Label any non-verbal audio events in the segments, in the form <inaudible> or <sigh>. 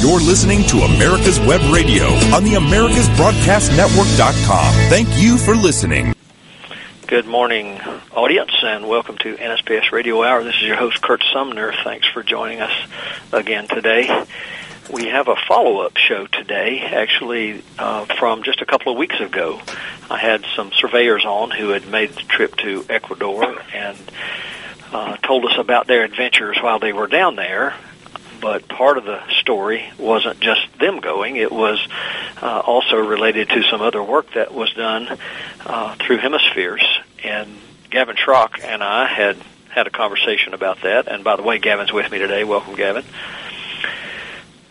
You're listening to America's Web Radio on the AmericasBroadcastNetwork.com. Thank you for listening. Good morning, audience, and welcome to NSPS Radio Hour. This is your host, Kurt Sumner. Thanks for joining us again today. We have a follow-up show today, actually uh, from just a couple of weeks ago. I had some surveyors on who had made the trip to Ecuador and uh, told us about their adventures while they were down there but part of the story wasn't just them going. It was uh, also related to some other work that was done uh, through hemispheres. And Gavin Schrock and I had had a conversation about that. And by the way, Gavin's with me today. Welcome, Gavin.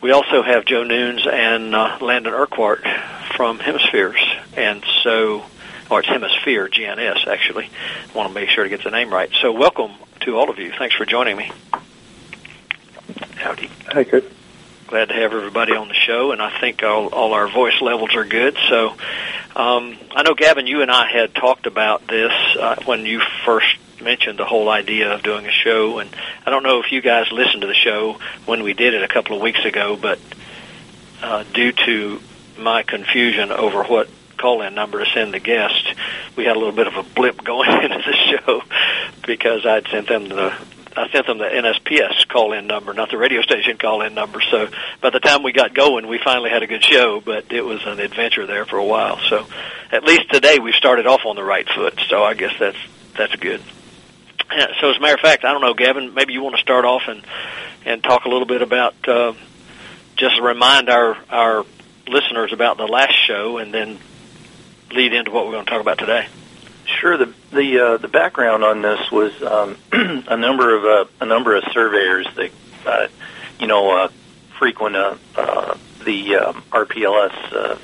We also have Joe Nunes and uh, Landon Urquhart from Hemispheres. And so, or it's Hemisphere, GNSS, actually. I want to make sure to get the name right. So welcome to all of you. Thanks for joining me. Howdy. Hi, Kurt. Glad to have everybody on the show, and I think all, all our voice levels are good. So, um, I know Gavin, you and I had talked about this uh, when you first mentioned the whole idea of doing a show, and I don't know if you guys listened to the show when we did it a couple of weeks ago, but uh, due to my confusion over what call-in number to send the guest, we had a little bit of a blip <laughs> going into the show because I'd sent them the I sent them the NSPS call-in number, not the radio station call-in number. So by the time we got going, we finally had a good show, but it was an adventure there for a while. So at least today we've started off on the right foot. So I guess that's that's good. So as a matter of fact, I don't know, Gavin, maybe you want to start off and and talk a little bit about uh, just remind our our listeners about the last show, and then lead into what we're going to talk about today. Sure. The the uh, the background on this was um, <clears throat> a number of uh, a number of surveyors that uh, you know uh, frequent uh, uh, the um, RPLS uh,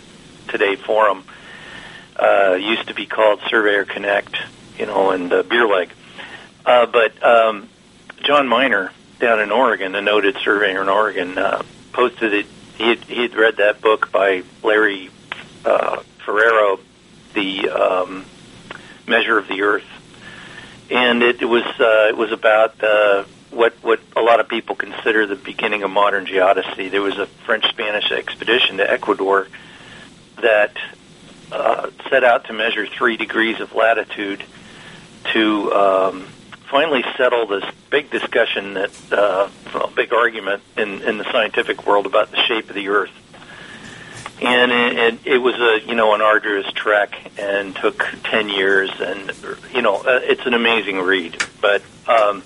Today forum. Uh, used to be called Surveyor Connect, you know, and uh, Beer Leg. Uh, but um, John Miner down in Oregon, a noted surveyor in Oregon, uh, posted it. He had, he had read that book by Larrie uh, Ferreiro, the um, measure of the Earth, and it, it was uh, it was about uh, what what a lot of people consider the beginning of modern geodesy. There was a French-Spanish expedition to Ecuador that uh, set out to measure three degrees of latitude to um, finally settle this big discussion that uh, a big argument in in the scientific world about the shape of the Earth and it, it, it was a you know an arduous trek and took ten years and you know uh, it's an amazing read. But um,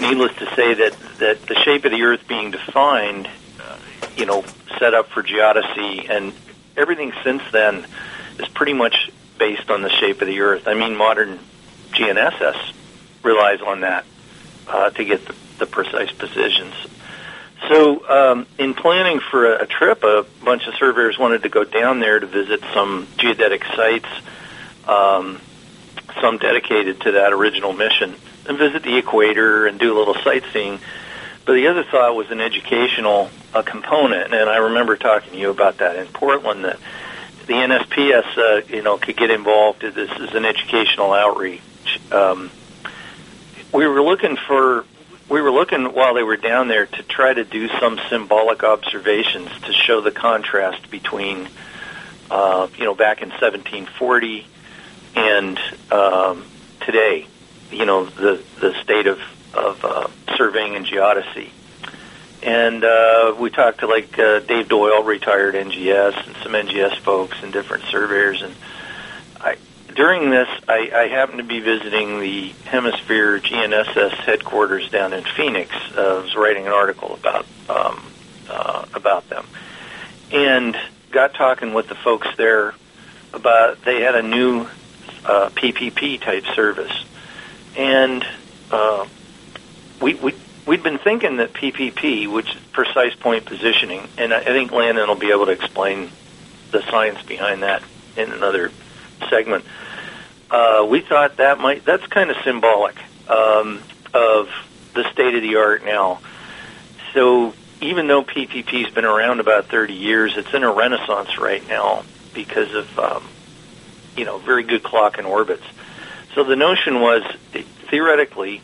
needless to say that that the shape of the earth being defined uh, you know set up for geodesy and everything since then is pretty much based on the shape of the earth. I mean modern gnss relies on that uh, to get the, the precise positions so, um, in planning for a, a trip, a bunch of surveyors wanted to go down there to visit some geodetic sites, um, some dedicated to that original mission, and visit the equator and do a little sightseeing. But the other thought was an educational uh, component, and I remember talking to you about that in Portland. That the NSPS, uh, you know, could get involved. This is an educational outreach. Um, we were looking for we were looking while they were down there to try to do some symbolic observations to show the contrast between, uh, you know, back in 1740 and um, today. You know, the the state of of uh, surveying and geodesy. And uh, we talked to like uh, Dave Doyle, retired NGS, and some NGS folks and different surveyors, and during this, I, I happened to be visiting the Hemisphere GNSS headquarters down in Phoenix. Uh, I was writing an article about um, uh, about them, and got talking with the folks there about they had a new uh, PPP type service, and uh, we we we'd been thinking that PPP, which is precise point positioning, and I, I think Landon will be able to explain the science behind that in another segment uh, we thought that might that's kind of symbolic um, of the state of the art now. So even though PPP's been around about 30 years, it's in a renaissance right now because of um, you know very good clock and orbits. So the notion was theoretically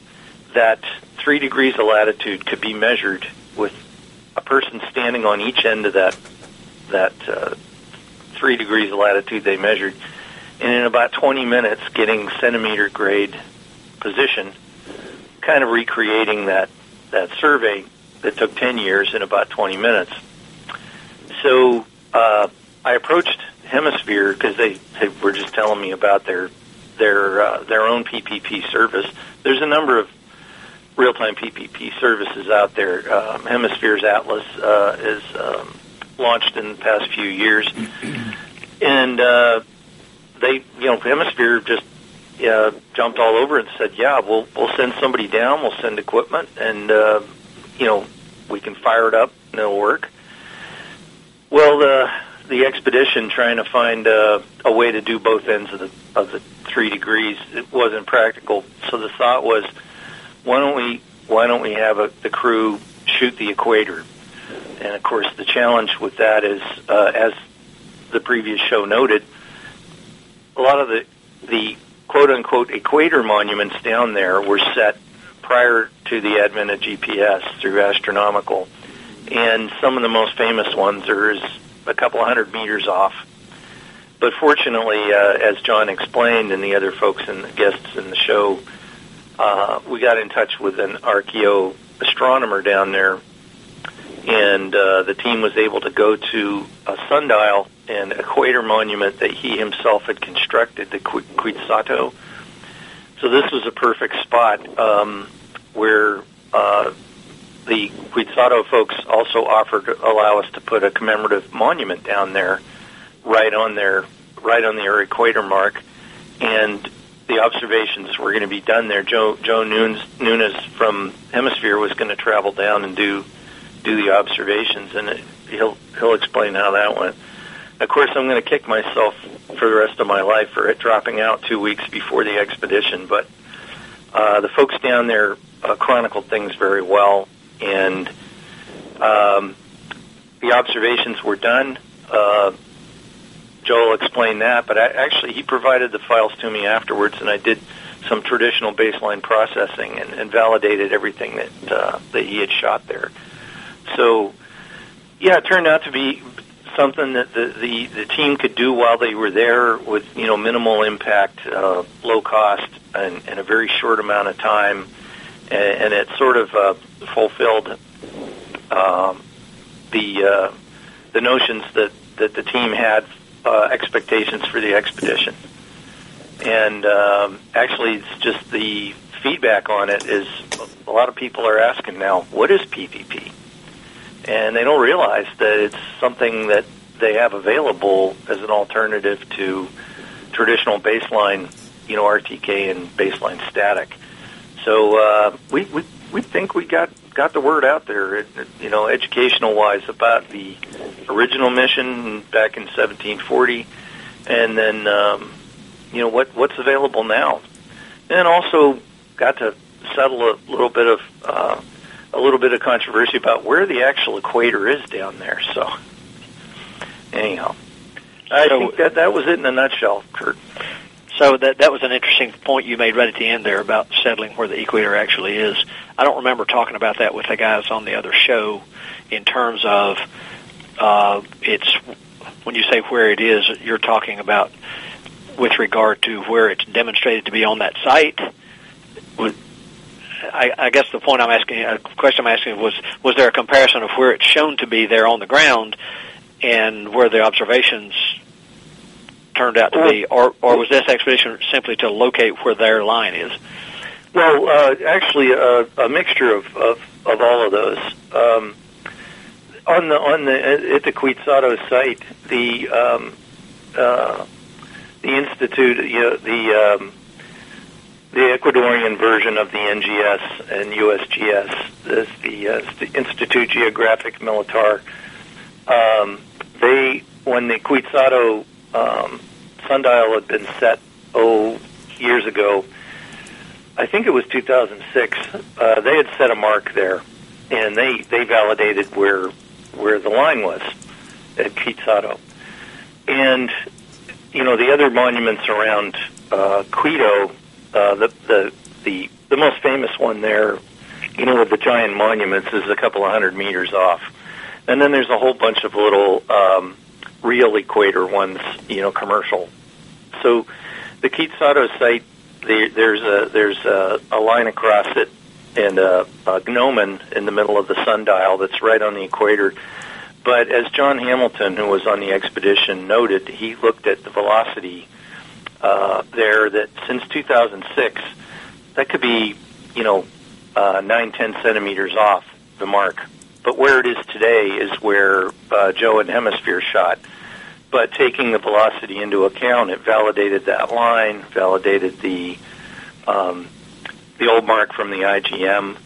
that three degrees of latitude could be measured with a person standing on each end of that that uh, three degrees of latitude they measured, and in about 20 minutes, getting centimeter grade position, kind of recreating that that survey that took 10 years in about 20 minutes. So uh, I approached Hemisphere because they, they were just telling me about their their uh, their own PPP service. There's a number of real-time PPP services out there. Um, Hemisphere's Atlas uh, is um, launched in the past few years, and uh, they, you know, Hemisphere just uh, jumped all over and said, "Yeah, we'll we'll send somebody down. We'll send equipment, and uh, you know, we can fire it up and it'll work." Well, the the expedition trying to find uh, a way to do both ends of the of the three degrees it wasn't practical. So the thought was, why don't we why don't we have a, the crew shoot the equator? And of course, the challenge with that is, uh, as the previous show noted, a lot of the the quote unquote equator monuments down there were set prior to the advent of GPS through astronomical, and some of the most famous ones are a couple hundred meters off. But fortunately, uh, as John explained, and the other folks and the guests in the show, uh, we got in touch with an archaeo astronomer down there, and uh, the team was able to go to a sundial and equator monument that he himself had constructed, the Quitsato. So this was a perfect spot um, where uh, the Quitsato folks also offered to allow us to put a commemorative monument down there, right on their right on the equator mark, and the observations were going to be done there. Joe Joe Nunes, Nunes from Hemisphere was going to travel down and do do the observations, and it, he'll he'll explain how that went. Of course, I'm going to kick myself for the rest of my life for it dropping out two weeks before the expedition, but uh, the folks down there uh, chronicled things very well, and um, the observations were done. Uh, Joe'll explained that, but I, actually he provided the files to me afterwards, and I did some traditional baseline processing and, and validated everything that uh, that he had shot there. So, yeah, it turned out to be something that the, the the team could do while they were there with you know minimal impact, uh, low cost, and, and a very short amount of time, and, and it sort of uh, fulfilled um, the uh, the notions that that the team had uh, expectations for the expedition. And um, actually, it's just the feedback on it is a lot of people are asking now, what is PPP? And they don't realize that it's something that they have available as an alternative to traditional baseline, you know, RTK and baseline static. So uh, we, we we think we got got the word out there, you know, educational wise about the original mission back in 1740, and then um, you know what what's available now, and also got to settle a little bit of uh, a little bit of controversy about where the actual equator is down there. So anyhow, I so, think that that was it in a nutshell, Kurt. So that that was an interesting point you made right at the end there about settling where the equator actually is. I don't remember talking about that with the guys on the other show in terms of uh, it's when you say where it is, you're talking about with regard to where it's demonstrated to be on that site. I, I guess the point I'm asking, a question I'm asking was, was there a comparison of where it's shown to be there on the ground and where the observations turned out to be, or or was this expedition simply to locate where their line is? Well, uh, actually, uh, a mixture of, of, of all of those. Um, on the on the at the Quitsato site, the um, uh, the institute, you know, the um, the Ecuadorian version of the NGS and USGS is the, uh, the Institute Geographic Militar. Um, they when the Quitsato um, sundial had been set oh years ago. I think it was 2006. Uh, they had set a mark there, and they they validated where where the line was at Quitsato. And you know the other monuments around uh, Quito, uh, the the the the most famous one there, you know, with the giant monuments, is a couple of hundred meters off. and then there's a whole bunch of little um, real equator ones, you know, commercial. So the Quitsato site, there, there's a there's a, a line across it and a, a gnomon in the middle of the sundial that's right on the equator. But as John Hamilton, who was on the expedition, noted, he looked at the velocity uh, there that since 2006, that could be, you know, uh, 9, 10 centimeters off the mark. But where it is today is where uh, Joe and Hemisphere shot. But taking the velocity into account, it validated that line, validated the um, the old mark from the IGM,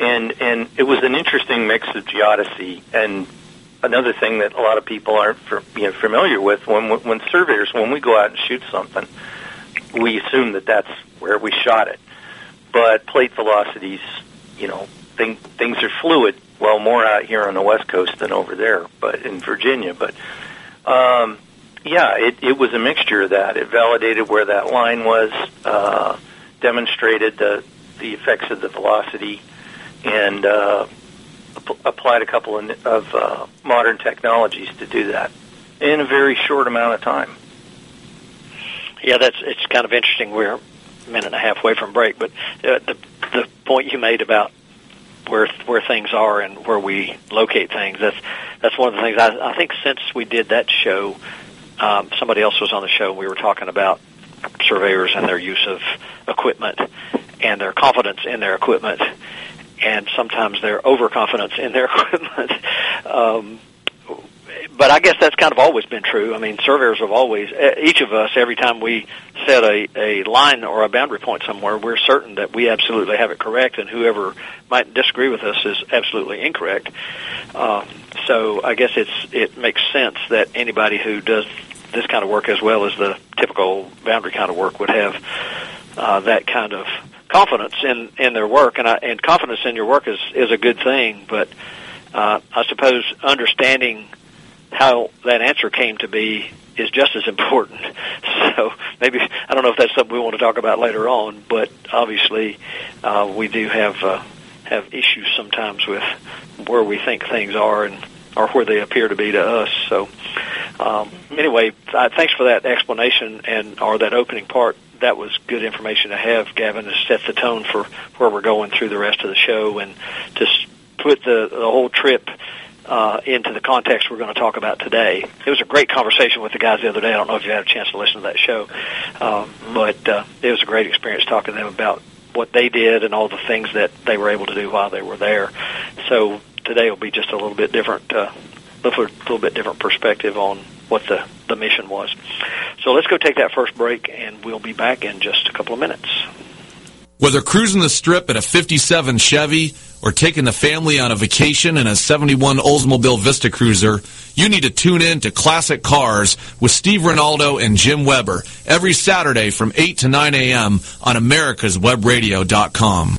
and and it was an interesting mix of geodesy and another thing that a lot of people aren't for, you know, familiar with when when surveyors when we go out and shoot something, we assume that that's where we shot it. But plate velocities, you know, thing, things are fluid. Well, more out here on the west coast than over there, but in Virginia. But um, yeah, it, it was a mixture of that. It validated where that line was, uh, demonstrated the the effects of the velocity, and uh, applied a couple of, of uh, modern technologies to do that in a very short amount of time. Yeah, that's it's kind of interesting. We're a minute and a half away from break, but uh, the the point you made about where where things are and where we locate things that's that's one of the things I, I think since we did that show, um, somebody else was on the show. We were talking about surveyors and their use of equipment and their confidence in their equipment and sometimes their overconfidence in their <laughs> equipment. um, but I guess that's kind of always been true. I mean, surveyors have always, each of us, every time we set a, a line or a boundary point somewhere, we're certain that we absolutely have it correct, and whoever might disagree with us is absolutely incorrect. Um, so I guess it's it makes sense that anybody who does this kind of work as well as the typical boundary kind of work would have uh, that kind of confidence in in their work, and I, and confidence in your work is is a good thing. But uh, I suppose understanding how that answer came to be is just as important. <laughs> So maybe I don't know if that's something we want to talk about later on, but obviously uh, we do have uh, have issues sometimes with where we think things are and or where they appear to be to us. So um, anyway, thanks for that explanation and or that opening part that was good information to have, Gavin, to set the tone for where we're going through the rest of the show and to put the, the whole trip uh, into the context we're going to talk about today. It was a great conversation with the guys the other day. I don't know if you had a chance to listen to that show, um, but uh, it was a great experience talking to them about what they did and all the things that they were able to do while they were there. So today will be just a little bit different, uh, a little bit different perspective on what the, the mission was. So let's go take that first break, and we'll be back in just a couple of minutes. Whether cruising the strip in a 57 Chevy or taking the family on a vacation in a 71 Oldsmobile Vista Cruiser, you need to tune in to Classic Cars with Steve Ronaldo and Jim Weber every Saturday from 8 to 9 a.m. on americaswebradio.com.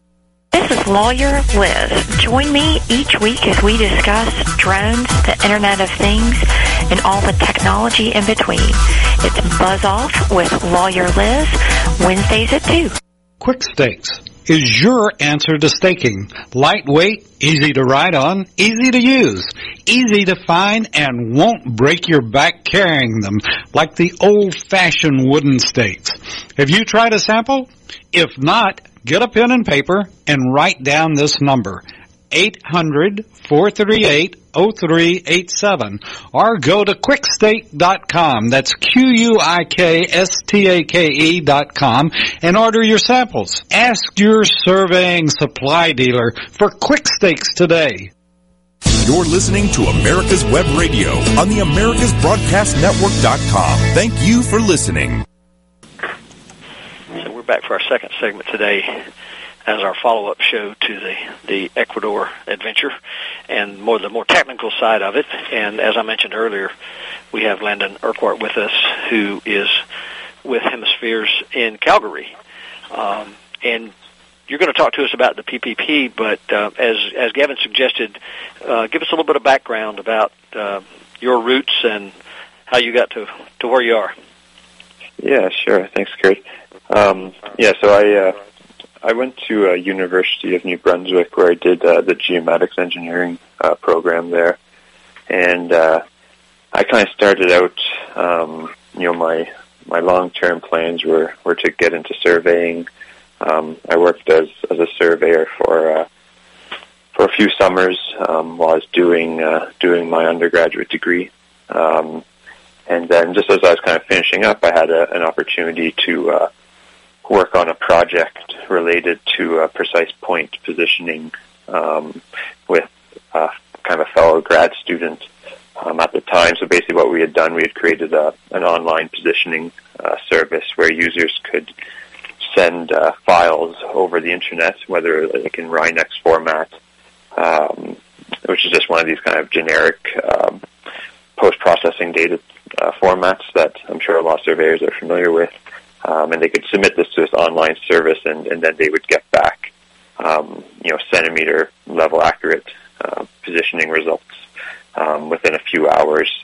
This is Lawyer Liz. Join me each week as we discuss drones, the Internet of Things, and all the technology in between. It's Buzz Off with Lawyer Liz, Wednesdays at 2. Quick Stakes is your answer to staking. Lightweight, easy to ride on, easy to use, easy to find, and won't break your back carrying them like the old-fashioned wooden stakes. Have you tried a sample? If not, get a pen and paper and write down this number. 800-438-0387 or go to quickstake.com. That's Q-U-I-K-S-T-A-K-E dot com and order your samples. Ask your surveying supply dealer for quick stakes today. You're listening to America's Web Radio on the AmericasBroadcastNetwork.com. Thank you for listening back for our second segment today. as our follow-up show to the the Ecuador adventure, and more the more technical side of it. And as I mentioned earlier, we have Landon Urquhart with us, who is with Hemispheres in Calgary, um, and you're going to talk to us about the PPP. But uh, as as Gavin suggested, uh, give us a little bit of background about uh, your roots and how you got to to where you are. Yeah, sure. Thanks, Kurt. Um, yeah, so I uh, I went to uh, University of New Brunswick where I did uh, the geomatics engineering uh, program there, and uh, I kind of started out. Um, you know, my my long term plans were were to get into surveying. Um, I worked as as a surveyor for uh, for a few summers um, while I was doing uh, doing my undergraduate degree. Um, and then just as I was kind of finishing up, I had a, an opportunity to uh, work on a project related to uh, precise point positioning um, with uh, kind of a fellow grad student um, at the time. So basically, what we had done, we had created a, an online positioning uh, service where users could send uh, files over the internet, whether like in RINEX format, um, which is just one of these kind of generic um, post-processing data uh, formats that I'm sure a lot of surveyors are familiar with. Um, and they could submit this to this online service, and, and then they would get back, um, you know, centimeter level accurate uh, positioning results um, within a few hours.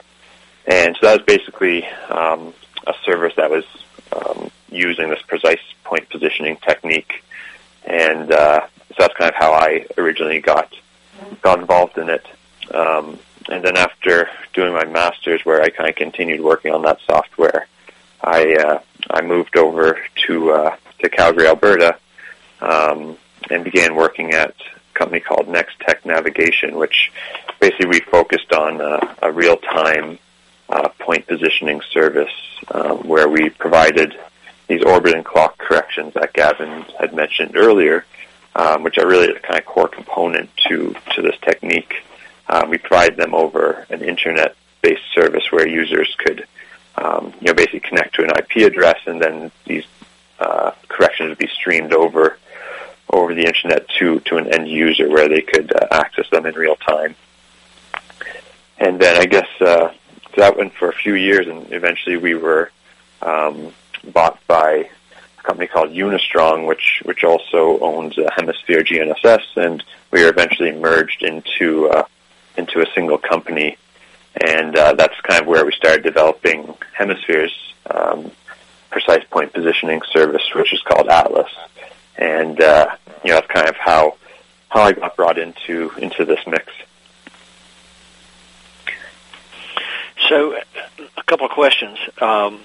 And so that was basically um, a service that was um, using this precise point positioning technique, and uh, so that's kind of how I originally got got involved in it. Um, and then after doing my master's, where I kind of continued working on that software, I uh, I moved over to uh, to Calgary, Alberta, um, and began working at a company called NexteQ Navigation, which basically we focused on uh, a real time uh, point positioning service um, where we provided these orbit and clock corrections that Gavin had mentioned earlier, um, which are really a kind of core component to to this technique. Um, we provide them over an internet-based service where users could, um, you know, basically connect to an IP address, and then these uh, corrections would be streamed over over the internet to to an end user where they could uh, access them in real time. And then I guess uh, that went for a few years, and eventually we were um, bought by a company called Unistrong, which which also owns uh, Hemisphere GNSS, and we were eventually merged into uh, into a single company, and uh, that's kind of where we started developing Hemisphere's um, precise point positioning service, which is called Atlas, and uh, you know that's kind of how how I got brought into into this mix. So, a couple of questions. Um,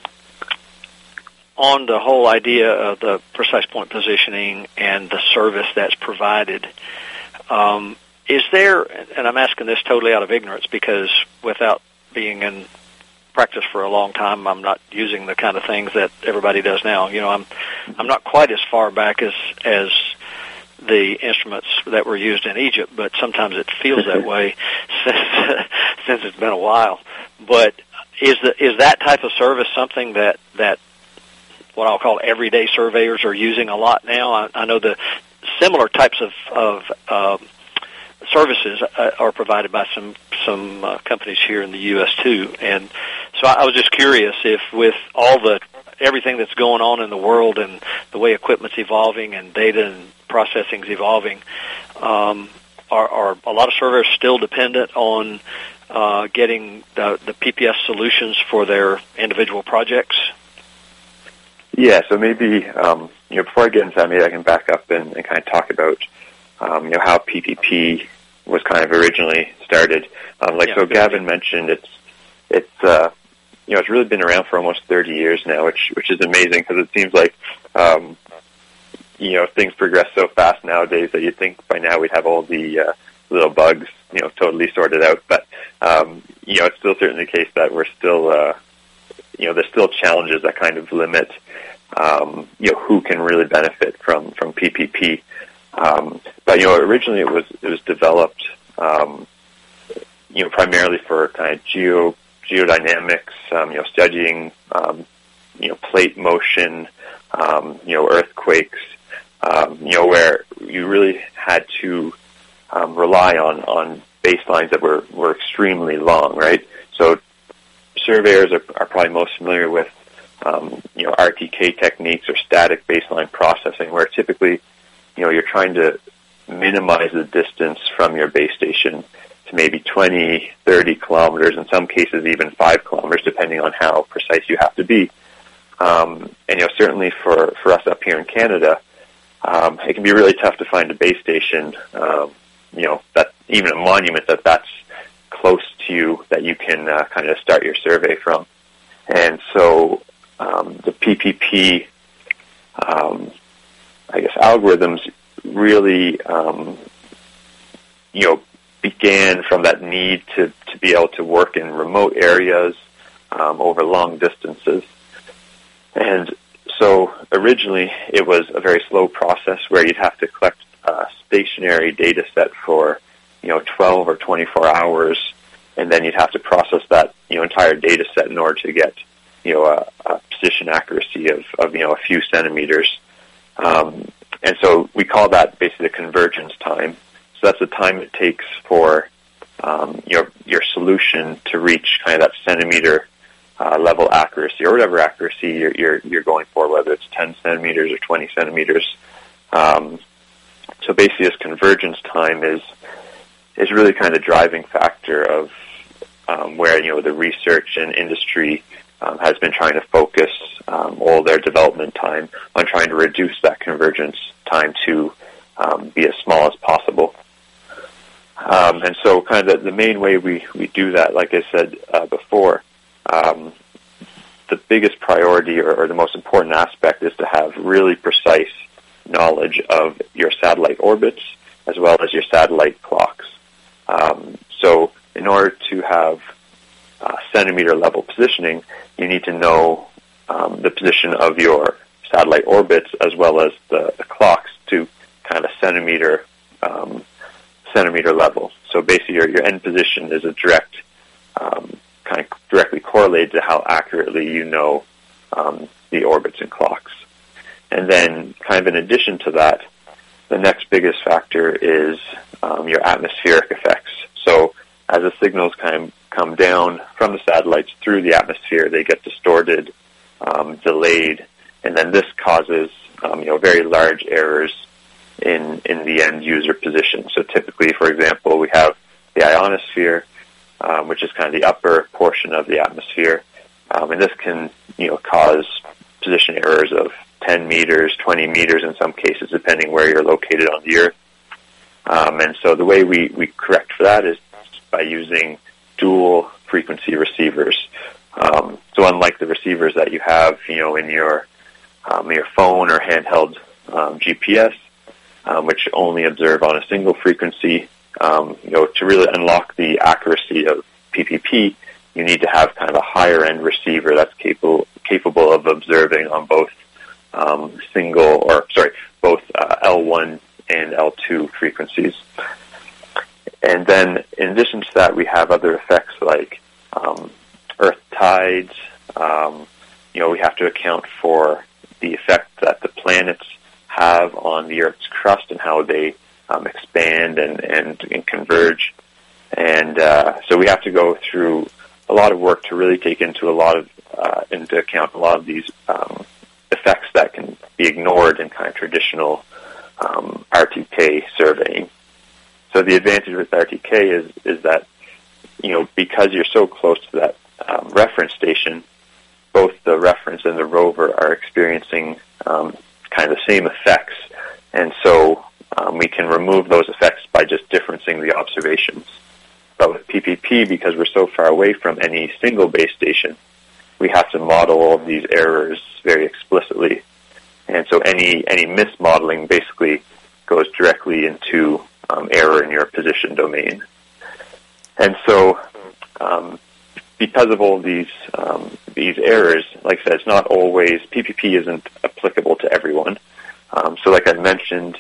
on the whole idea of the precise point positioning and the service that's provided, um, is there, and I'm asking this totally out of ignorance because without being in practice for a long time, I'm not using the kind of things that everybody does now. You know, I'm I'm not quite as far back as as the instruments that were used in Egypt, but sometimes it feels that <laughs> way since <laughs> since it's been a while. But is the is that type of service something that that what I'll call everyday surveyors are using a lot now? I, I know the similar types of of um, services uh, are provided by some some uh, companies here in the U.S. too, and so I, I was just curious if with all the everything that's going on in the world and the way equipment's evolving and data and processing's evolving, um, are, are a lot of surveyors still dependent on uh, getting the, the PPP solutions for their individual projects? Yeah, so maybe um, you know before I get into that, maybe I can back up and, and kind of talk about um, you know how PPP was kind of originally started. Um, like Yeah, so, Gavin mentioned, it's it's uh, you know it's really been around for almost 30 years now, which which is amazing because it seems like um, you know things progress so fast nowadays that you'd think by now we'd have all the uh, little bugs you know totally sorted out. But um, you know it's still certainly the case that we're still uh, you know there's still challenges that kind of limit um, you know who can really benefit from from PPP. Um, but you know, originally it was it was developed, um, you know, primarily for kind of geo geodynamics, um, you know, studying, um, you know, plate motion, um, you know, earthquakes, um, you know, where you really had to um, rely on on baselines that were were extremely long, right? So surveyors are, are probably most familiar with um, you know RTK techniques or static baseline processing, where typically you know you're trying to minimize the distance from your base station to maybe 20, 30 kilometers, in some cases even 5 kilometers, depending on how precise you have to be. Um, and, you know, certainly for, for us up here in Canada, um, it can be really tough to find a base station, um, you know, that even a monument that that's close to you that you can uh, kind of start your survey from. And so um, the PPP, um, I guess, algorithms really, um, you know, began from that need to, to be able to work in remote areas um, over long distances. And so originally it was a very slow process where you'd have to collect a stationary data set for, you know, 12 or 24 hours, and then you'd have to process that, you know, entire data set in order to get, you know, a, a position accuracy of, of, you know, a few centimeters. Um, and so we call that basically the convergence time. So that's the time it takes for um, your your solution to reach kind of that centimeter uh, level accuracy or whatever accuracy you're, you're, you're going for, whether it's 10 centimeters or 20 centimeters. Um, so basically, this convergence time is is really kind of the driving factor of um, where you know the research and industry um, has been trying to focus um, all their development time on trying to reduce that convergence time to um, be as small as possible. Um, and so, kind of the, the, main way we, we do that, like I said uh, before, um, the biggest priority or, or, the most important aspect is to have really precise knowledge of your satellite orbits as well as your satellite clocks. Um, so, in order to have uh, centimeter level positioning, you need to know um, the position of your satellite orbits as well as the, the clocks to kind of centimeter um, centimeter level. So basically, your, your end position is a direct um, kind of directly correlated to how accurately you know um, the orbits and clocks. And then, kind of in addition to that, the next biggest factor is um, your atmospheric effects. So as the signals of come down from the satellites through the atmosphere, they get distorted, um, delayed, and then this causes um, you know very large errors in in the end user position. So typically, for example, we have the ionosphere, um, which is kind of the upper portion of the atmosphere, um, and this can you know cause position errors of 10 meters, 20 meters in some cases, depending where you're located on the Earth. Um, and so the way we, we correct for that is by using dual frequency receivers. Um, so unlike the receivers that you have, you know, in your um, your phone or handheld um, GPS, um, which only observe on a single frequency, um, you know, to really unlock the accuracy of PPP, you need to have kind of a higher end receiver that's capable capable of observing on both um, single or sorry, both uh, L1 and L2 frequencies. And then in addition to that, we have other effects like um, earth tides. Um, you know, we have to account for the effect that the planets have on the Earth's crust and how they um, expand and, and, and, converge. And uh, so we have to go through a lot of work to really take into a lot of uh, into account a lot of these um, effects that can be ignored in kind of traditional um, RTK surveying. So the advantage with RTK is is that you know because you're so close to that um, reference station, both the reference and the rover are experiencing um, kind of the same effects, and so um, we can remove those effects by just differencing the observations. But with PPP, because we're so far away from any single base station, we have to model all of these errors very explicitly, and so any any mismodeling basically goes directly into um, error in your position domain. And so, um, because of all these um, these errors, like I said, it's not always PPP isn't applicable to everyone. Um, so, like I mentioned,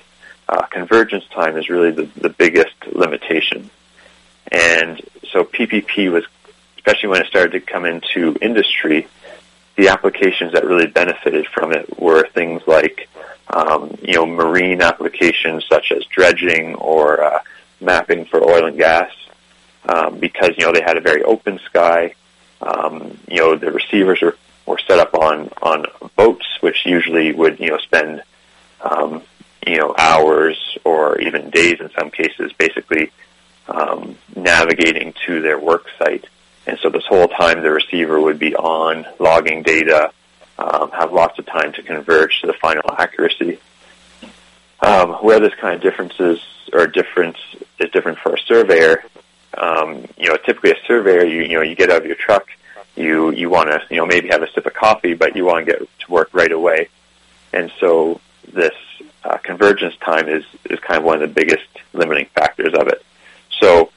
uh, convergence time is really the, the biggest limitation. And so, PPP was, especially when it started to come into industry, the applications that really benefited from it were things like um, you know, marine applications such as dredging or uh, mapping for oil and gas, um, because you know they had a very open sky. Um, you know, the receivers were, were set up on on boats, which usually would you know spend um, you know hours or even days in some cases, basically um, navigating to their work site. And so this whole time the receiver would be on logging data, um, have lots of time to converge to the final accuracy. Um, where this kind of differences or difference is different for a surveyor, um, you know, typically a surveyor, you, you know, you get out of your truck, you you want to, you know, maybe have a sip of coffee, but you want to get to work right away. And so this uh, convergence time is is kind of one of the biggest limiting factors of it. So,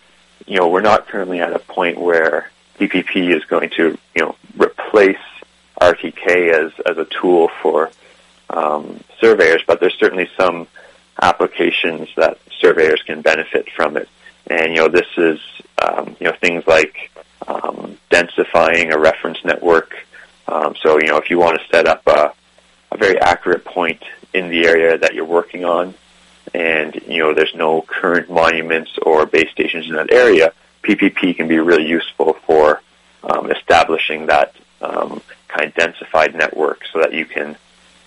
you know, we're not currently at a point where PPP is going to, you know, replace RTK as, as a tool for um, surveyors, but there's certainly some applications that surveyors can benefit from it. And, you know, this is, um, you know, things like um, densifying a reference network. Um, so, you know, if you want to set up a, a very accurate point in the area that you're working on, and you know there's no current monuments or base stations in that area, PPP can be really useful for um, establishing that um, kind of densified network so that you can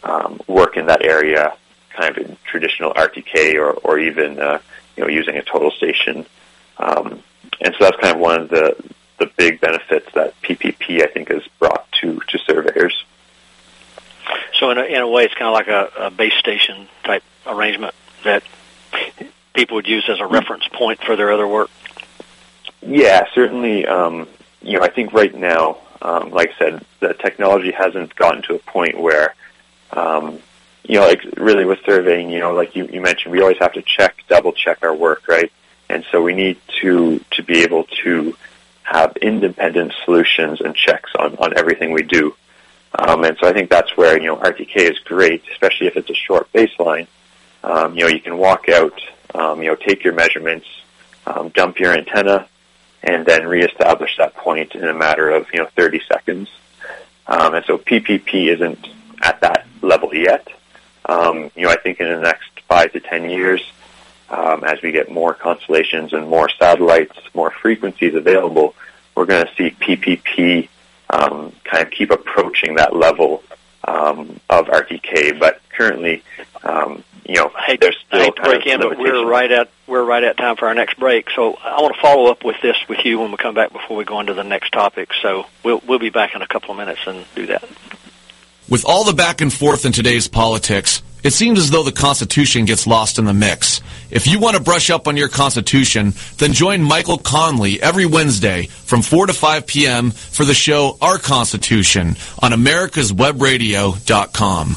um, work in that area kind of in traditional RTK or, or even uh, you know using a total station. Um, and so that's kind of one of the the big benefits that PPP I think has brought to to surveyors. So in a, in a way, it's kind of like a, a base station type arrangement that people would use as a reference point for their other work? Yeah, certainly. Um, you know, I think right now, um, like I said, the technology hasn't gotten to a point where, um, you know, like really with surveying, you know, like you, you mentioned, we always have to check, double check our work, right? And so we need to to be able to have independent solutions and checks on on everything we do. Um, and so I think that's where you know RTK is great, especially if it's a short baseline um, you know, you can walk out, um, you know, take your measurements, um, dump your antenna, and then reestablish that point in a matter of you know 30 seconds. Um, and so PPP isn't at that level yet. Um, you know, I think in the next five to 10 years, um, as we get more constellations and more satellites, more frequencies available, we're going to see PPP um, kind of keep approaching that level um, of RTK. But currently, um, you know, I hate, I hate to break in, but we're right at we're right at time for our next break. So I want to follow up with this with you when we come back before we go into the next topic. So we'll we'll be back in a couple of minutes and do that. With all the back and forth in today's politics, it seems as though the Constitution gets lost in the mix. If you want to brush up on your Constitution, then join Michael Conley every Wednesday from 4 to 5 p.m. for the show Our Constitution on americaswebradio.com.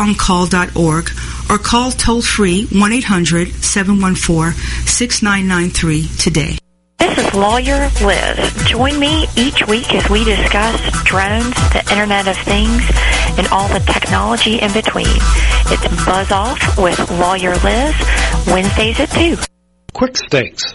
libertyoncall.org or call toll free 1 800 714 6993 today. This is Lawyer Liz. Join me each week as we discuss drones, the Internet of Things, and all the technology in between. It's Buzz Off with Lawyer Liz, Wednesdays at 2. Quick Stakes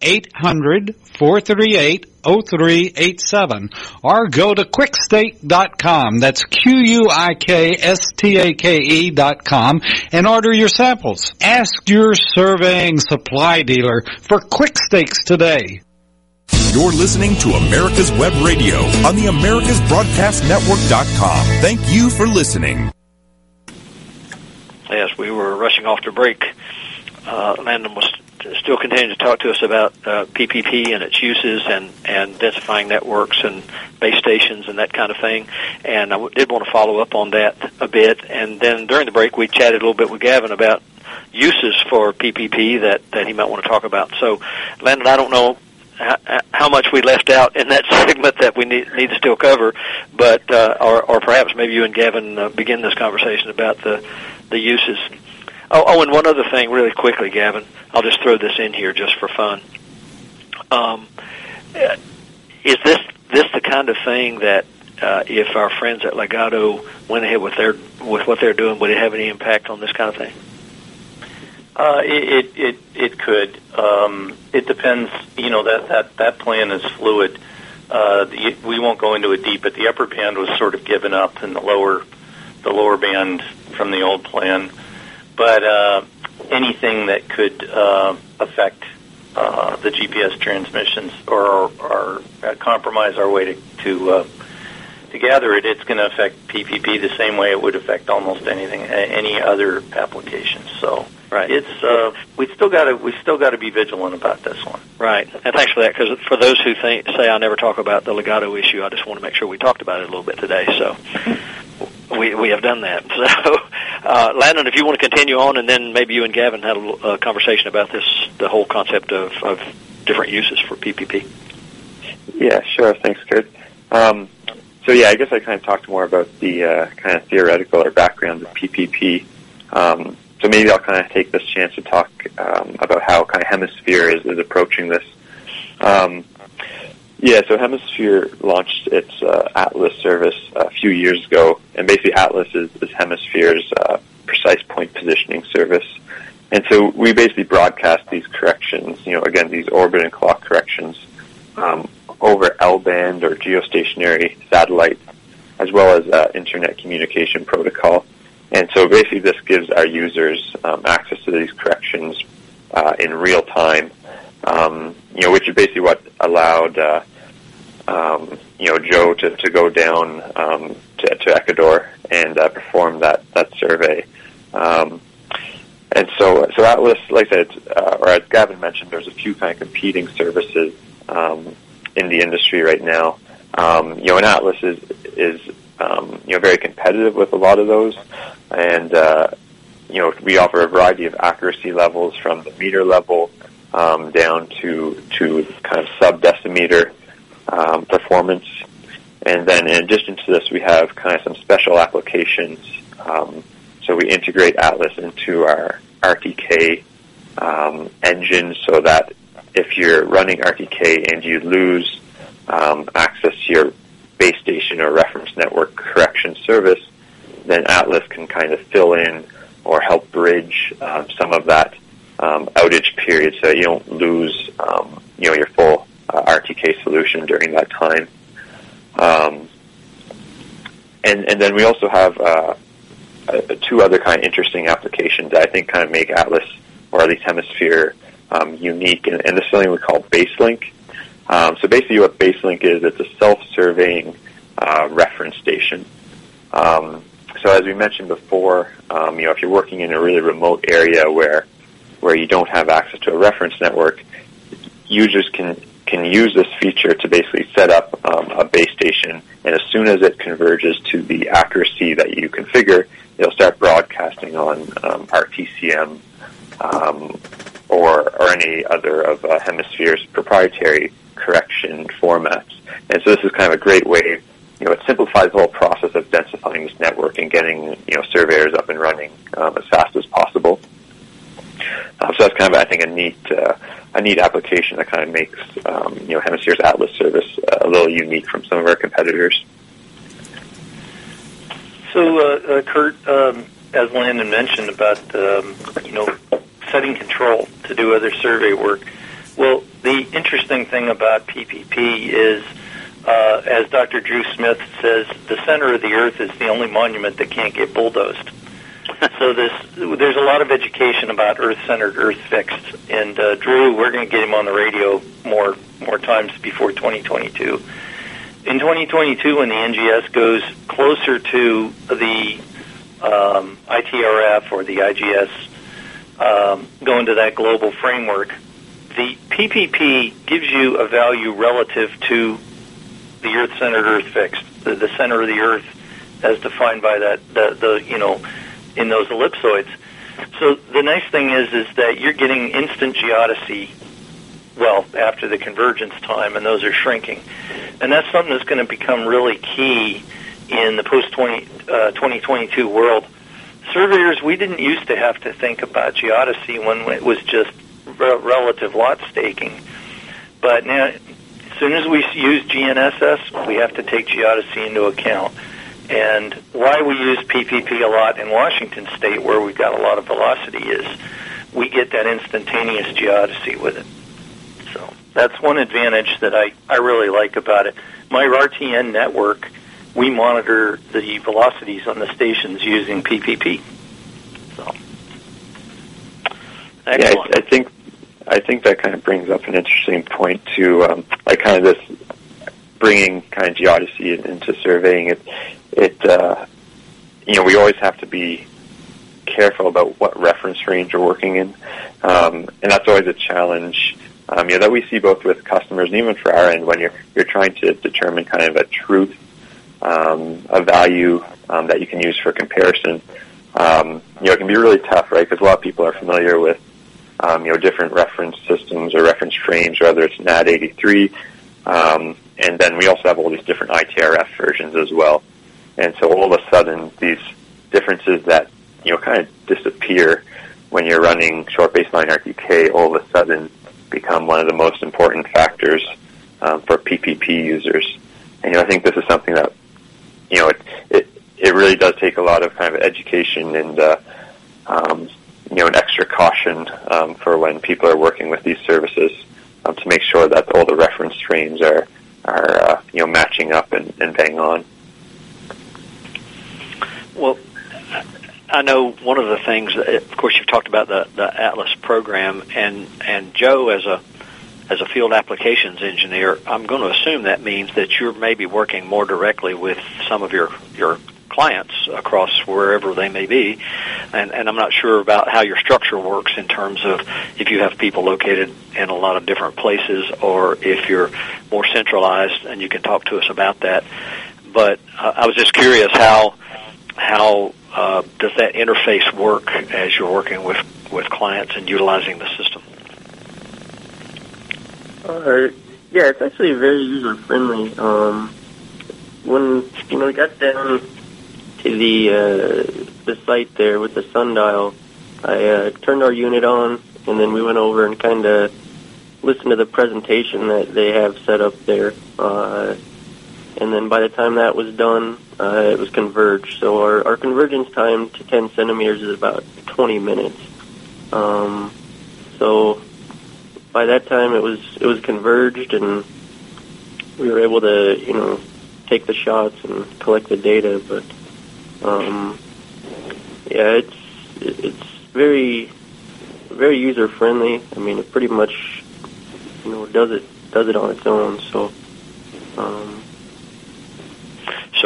800-438-0387 or go to quickstake.com. That's Q-U-I-K-S-T-A-K-E dot com and order your samples. Ask your surveying supply dealer for quick stakes today. You're listening to America's Web Radio on the AmericasBroadcastNetwork.com. Thank you for listening. Yes, we were rushing off to break. Uh, Landon was still continuing to talk to us about uh, PPP and its uses and, and densifying networks and base stations and that kind of thing. And I w- did want to follow up on that a bit. And then during the break, we chatted a little bit with Gavin about uses for PPP that, that he might want to talk about. So, Landon, I don't know how, much we left out in that <laughs> segment that we need, need to still cover, but uh, or, or perhaps maybe you and Gavin uh, begin this conversation about the the uses. Oh, oh, and one other thing, really quickly, Gavin. I'll just throw this in here just for fun. Um, is this this the kind of thing that uh, if our friends at Ligado went ahead with their with what they're doing, would it have any impact on this kind of thing? Uh, it, it it it could. Um, it depends. You know that that that plan is fluid. Uh, the, we won't go into it deep, but the upper band was sort of given up, and the lower the lower band from the old plan. But uh, anything that could uh, affect uh, the GPS transmissions or, or uh, compromise our way to to, uh, to gather it, it's going to affect PPP the same way it would affect almost anything, any other application. So right. it's uh, we still got to we still got to be vigilant about this one. Right, and thanks for that. Because for those who think say I never talk about the Ligado issue, I just want to make sure we talked about it a little bit today. So we we have done that. <laughs> So, uh, Landon, if you want to continue on, and then maybe you and Gavin had a, a conversation about this, the whole concept of, of different uses for PPP. Yeah, sure. Thanks, Kurt. Um, so yeah, I guess I kind of talked more about the uh, kind of theoretical or background of PPP. Um, so maybe I'll kind of take this chance to talk um, about how kind of Hemisphere is, is approaching this. Um, yeah, so Hemisphere launched its uh, Atlas service a few years ago, and basically Atlas is, is Hemisphere's uh, precise point positioning service. And so we basically broadcast these corrections, you know, again, these orbit and clock corrections um, over L-band or geostationary satellite, as well as uh, internet communication protocol. And so basically this gives our users um, access to these corrections uh, in real time um, you know, which is basically what allowed, uh, um, you know, Joe to, to go down um, to, to Ecuador and uh, perform that that survey. Um, and so, so Atlas, like I said, uh, or as Gavin mentioned, there's a few kind of competing services um, in the industry right now. Um, you know, and Atlas is is um, you know very competitive with a lot of those, and uh, you know we offer a variety of accuracy levels from the meter level um, down to to kind of sub decimeter um, performance. And then in addition to this, we have kind of some special applications. Um, so we integrate Atlas into our RTK um, engine so that if you're running RTK and you lose um, access to your base station or reference network correction service, then Atlas can kind of fill in or help bridge um, some of that um, outage period so you don't lose um, you know your full uh, RTK solution during that time. Um, and and then we also have uh, uh, two other kind of interesting applications that I think kind of make Atlas or at least Hemisphere um, unique, and, and this is something we call BaseLink. Um, so basically, what BaseLink is, it's a self-surveying uh, reference station. Um, so as we mentioned before, um, you know, if you're working in a really remote area where where you don't have access to a reference network, users can can use this feature to basically set up um, a base station, and as soon as it converges to the accuracy that you configure, it'll start broadcasting on um, RTCM um, or or any other of uh, Hemisphere's proprietary correction formats. And so this is kind of a great way. You know, it simplifies the whole process of densifying this network and getting you know surveyors up and running um, as fast as possible. Um, so that's kind of, I think, a neat uh, a neat application that kind of makes um, you know Hemisphere's Atlas service uh, a little unique from some of our competitors. So, uh, uh, Kurt, um, as Landon mentioned about um, you know setting control to do other survey work, well, the interesting thing about PPP is, uh, as Dr. Dru Smith says, the center of the Earth is the only monument that can't get bulldozed. <laughs> so this, there's a lot of education about Earth-centered, Earth-fixed, and uh, Dru, we're going to get him on the radio more more times before 2022. In 2022, when the NGS goes closer to the um, ITRF or the IGS, um, go into that global framework, the PPP gives you a value relative to the Earth-centered, Earth-fixed, the, the center of the Earth, as defined by that the, the you know in those ellipsoids. So the nice thing is is that you're getting instant geodesy well after the convergence time, and those are shrinking, and that's something that's going to become really key in the post 20, uh, 2022 world. Surveyors, we didn't used to have to think about geodesy when it was just re- relative lot staking, but now as soon as we use GNSS, we have to take geodesy into account. And why we use PPP a lot in Washington State, where we've got a lot of velocity, is we get that instantaneous geodesy with it. So that's one advantage that I, I really like about it. My RTN network, we monitor the velocities on the stations using PPP. So, Excellent. yeah, I, I think I think that kind of brings up an interesting point to um, like kind of this bringing kind of geodesy into surveying. It it uh, you know we always have to be careful about what reference range we're working in, um, and that's always a challenge. Um, you know that we see both with customers and even for our end when you're you're trying to determine kind of a truth, um, a value um, that you can use for comparison. Um, you know it can be really tough, right? Because a lot of people are familiar with um, you know different reference systems or reference frames, whether it's NAD 83, um, and then we also have all these different ITRF versions as well. And so all of a sudden, these differences that you know kind of disappear when you're running short baseline RTK, all of a sudden become one of the most important factors um, for PPP users. And you know, I think this is something that you know it it, it really does take a lot of kind of education and uh, um, you know an extra caution um, for when people are working with these services um, to make sure that all the reference frames are are uh, you know matching up and, and bang on. Well, I know one of the things. Of course, you've talked about the the Atlas program, and and Joe as a as a field applications engineer, I'm going to assume that means that you're maybe working more directly with some of your your clients across wherever they may be. And, and I'm not sure about how your structure works in terms of if you have people located in a lot of different places or if you're more centralized, and you can talk to us about that. But uh, I was just curious how how uh, does that interface work as you're working with with clients and utilizing the system? Uh, yeah, it's actually very user friendly. Um, when know we got down to the uh, the site there with the sundial, I uh, turned our unit on, and then we went over and kind of listened to the presentation that they have set up there. Uh, and then by the time that was done, uh, it was converged. So our, our convergence time to 10 centimeters is about 20 minutes. Um, so by that time, it was it was converged, and we were able to you know take the shots and collect the data. But um, yeah, it's it's very very user friendly. I mean, it pretty much you know does it does it on its own. So. Um,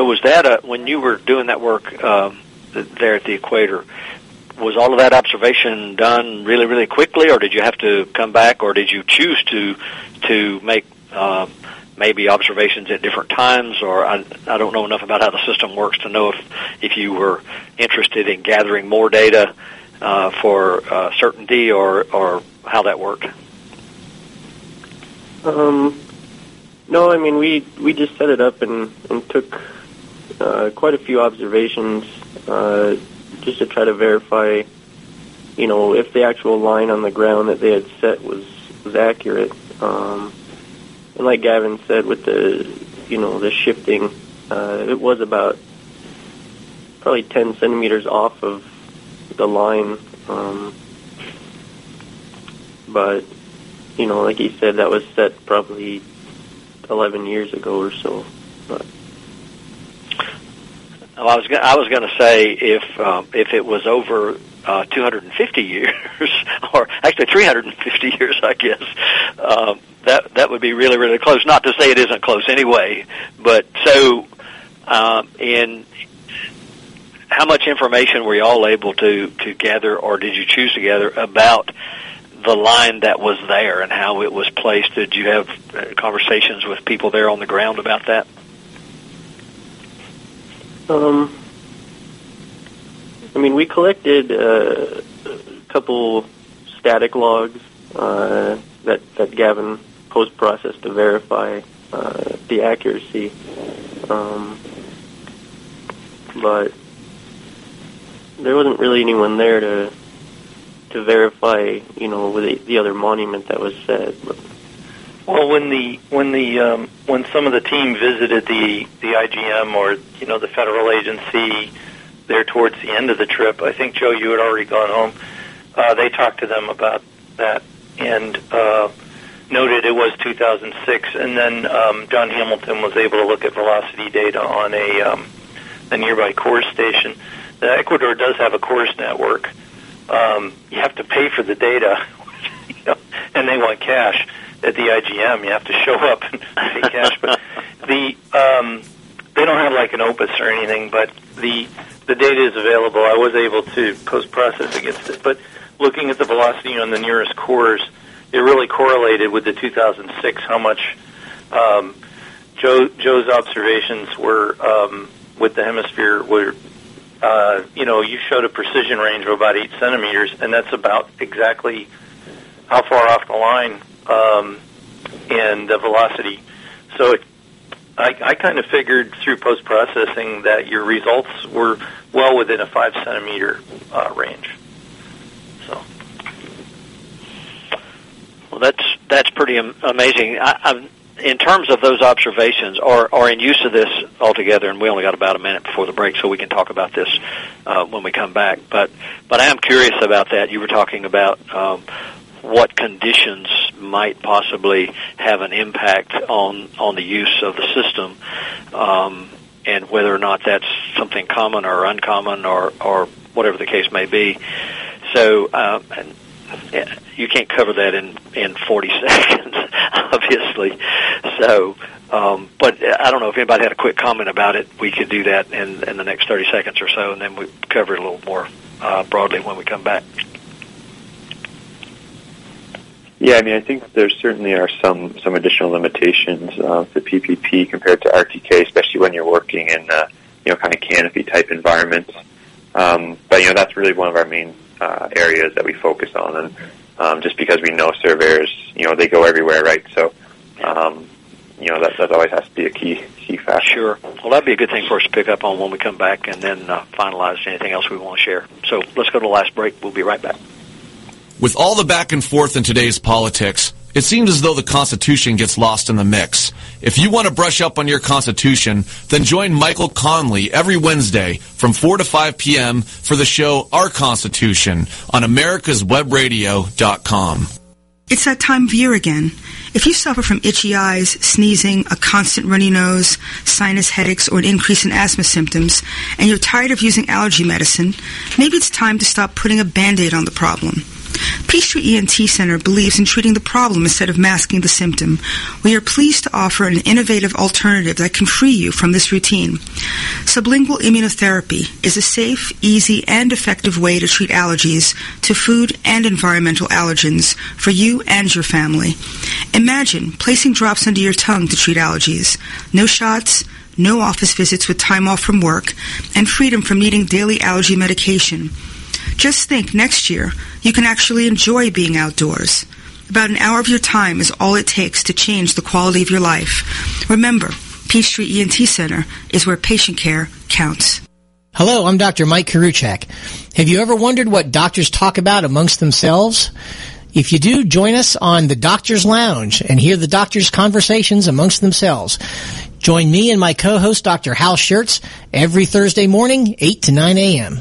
so was that a, when you were doing that work um, there at the equator? Was all of that observation done really, really quickly, or did you have to come back, or did you choose to to make uh, maybe observations at different times? Or I, I don't know enough about how the system works to know if if you were interested in gathering more data uh, for uh, certainty, or or how that worked. Um, no, I mean we we just set it up and and took uh, quite a few observations uh, just to try to verify, you know, if the actual line on the ground that they had set was was accurate. Um, and like Gavin said, with the you know the shifting, uh, it was about probably 10 centimeters off of the line. Um, but you know, like he said, that was set probably 11 years ago or so. But well, I was I was going to say if um, if it was over uh, 250 <laughs> years, or actually 350 <laughs> years, I guess um, that that would be really really close. Not to say it isn't close anyway, but so um, in how much information were you all able to to gather, or did you choose to gather about? the line that was there and how it was placed. Did you have uh, conversations with people there on the ground about that? Um, I mean, we collected uh, a couple static logs uh, that that Gavin post processed to verify uh, the accuracy. Um, but there wasn't really anyone there to to verify, you know, with the, the other monument that was said. Well, when the when the um, when some of the team visited the the IGM or you know the federal agency there towards the end of the trip, I think Joe, you had already gone home. Uh, they talked to them about that and uh, noted it was 2006. And then um, John Hamilton was able to look at velocity data on a um, a nearby CORS station. The Ecuador does have a CORS network. Um, you have to pay for the data, <laughs> you know, and they want cash at the IGM. You have to show <laughs> up and pay cash. But the um, they don't have like an OPUS or anything, but the the data is available. I was able to post process against it, but looking at the velocity on the nearest CORS, it really correlated with the 2006. How much um, Joe Joe's observations were um, with the Hemisphere were. Uh, you know, you showed a precision range of about eight centimeters, and that's about exactly how far off the line um, and the velocity. So it, I, I kind of figured through post processing that your results were well within a five centimeter uh, range. So Well, that's that's pretty am- amazing. I, I, in terms of those observations, or or in use of this altogether, and we only got about a minute before the break, so we can talk about this uh, when we come back. But but I am curious about that. You were talking about um, what conditions might possibly have an impact on on the use of the system, um, and whether or not that's something common or uncommon or or whatever the case may be. So. Uh, and, you can't cover that in in 40 <laughs> seconds, obviously. So, um, but I don't know if anybody had a quick comment about it. We could do that in in the next 30 seconds or so, and then we cover it a little more uh, broadly when we come back. Yeah, I mean, I think there certainly are some some additional limitations uh, to PPP compared to RTK, especially when you're working in uh, you know kind of canopy type environments. Um, but you know that's really one of our main uh, areas that we focus on, and um, just because we know surveyors, you know, they go everywhere, right? So, um, you know, that that always has to be a key key factor. Sure. Well, that'd be a good thing for us to pick up on when we come back, and then uh, finalize anything else we want to share. So let's go to the last break. We'll be right back. With all the back and forth in today's politics, it seems as though the Constitution gets lost in the mix. If you want to brush up on your Constitution, then join Michael Conley every Wednesday from 4 to 5 p.m. for the show Our Constitution on americaswebradio.com. It's that time of year again. If you suffer from itchy eyes, sneezing, a constant runny nose, sinus headaches, or an increase in asthma symptoms, and you're tired of using allergy medicine, maybe it's time to stop putting a band-aid on the problem. Peachtree ENT Center believes in treating the problem instead of masking the symptom. We are pleased to offer an innovative alternative that can free you from this routine. Sublingual immunotherapy is a safe, easy, and effective way to treat allergies to food and environmental allergens for you and your family. Imagine placing drops under your tongue to treat allergies. No shots, no office visits with time off from work, and freedom from needing daily allergy medication. Just think next year you can actually enjoy being outdoors. About an hour of your time is all it takes to change the quality of your life. Remember, Peachtree ENT Center is where patient care counts. Hello, I'm Dr. Mike Karuchak. Have you ever wondered what doctors talk about amongst themselves? If you do, join us on the Doctor's Lounge and hear the doctors' conversations amongst themselves. Join me and my co-host, Dr. Hal Schertz, every Thursday morning, 8 to 9 a.m.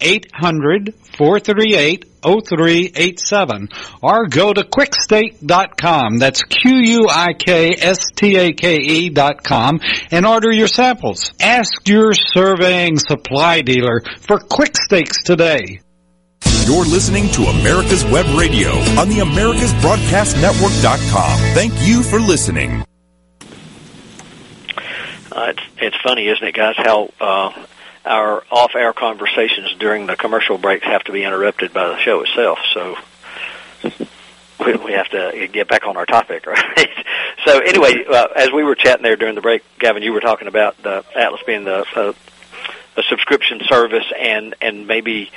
800-438-0387 or go to quikstake.com. That's Q-U-I-K-S-T-A-K-E dot com and order your samples. Ask your surveying supply dealer for quick stakes today. You're listening to America's Web Radio on the AmericasBroadcastNetwork.com. Thank you for listening. Uh, it's it's funny, isn't it, guys? How uh, our off-air conversations during the commercial breaks have to be interrupted by the show itself. So we, we have to get back on our topic, <laughs> right? so anyway, uh, as we were chatting there during the break, Gavin, you were talking about the Atlas being the uh, a subscription service, and and maybe